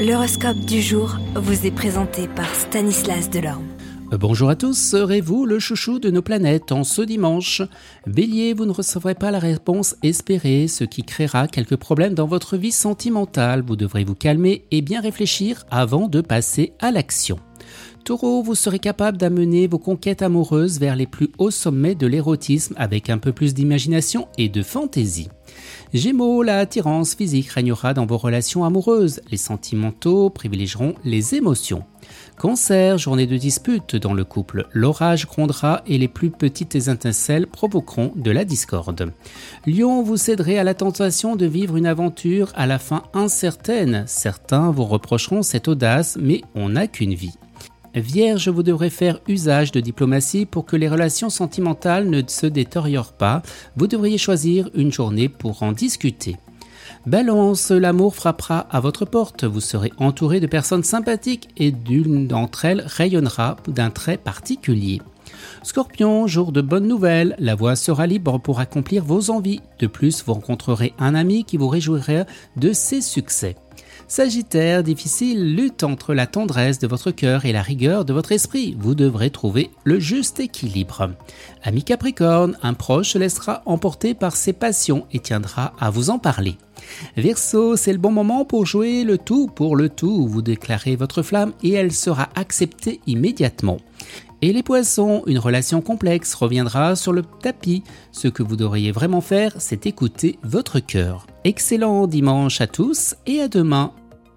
L'horoscope du jour vous est présenté par Stanislas Delorme. Euh, bonjour à tous, serez-vous le chouchou de nos planètes en ce dimanche? Bélier, vous ne recevrez pas la réponse espérée, ce qui créera quelques problèmes dans votre vie sentimentale. Vous devrez vous calmer et bien réfléchir avant de passer à l'action. Taureau, vous serez capable d'amener vos conquêtes amoureuses vers les plus hauts sommets de l'érotisme avec un peu plus d'imagination et de fantaisie. Gémeaux, la attirance physique régnera dans vos relations amoureuses. Les sentimentaux privilégieront les émotions. Cancer, journée de dispute dans le couple. L'orage grondera et les plus petites étincelles provoqueront de la discorde. Lion, vous céderez à la tentation de vivre une aventure à la fin incertaine. Certains vous reprocheront cette audace, mais on n'a qu'une vie. Vierge, vous devrez faire usage de diplomatie pour que les relations sentimentales ne se détériorent pas. Vous devriez choisir une journée pour en discuter. Balance, l'amour frappera à votre porte. Vous serez entouré de personnes sympathiques et d'une d'entre elles rayonnera d'un trait particulier. Scorpion, jour de bonnes nouvelles, la voie sera libre pour accomplir vos envies. De plus, vous rencontrerez un ami qui vous réjouira de ses succès. Sagittaire, difficile lutte entre la tendresse de votre cœur et la rigueur de votre esprit. Vous devrez trouver le juste équilibre. Ami Capricorne, un proche se laissera emporter par ses passions et tiendra à vous en parler. Verseau, c'est le bon moment pour jouer le tout pour le tout. Vous déclarez votre flamme et elle sera acceptée immédiatement. Et les poissons, une relation complexe reviendra sur le tapis. Ce que vous devriez vraiment faire, c'est écouter votre cœur. Excellent dimanche à tous et à demain.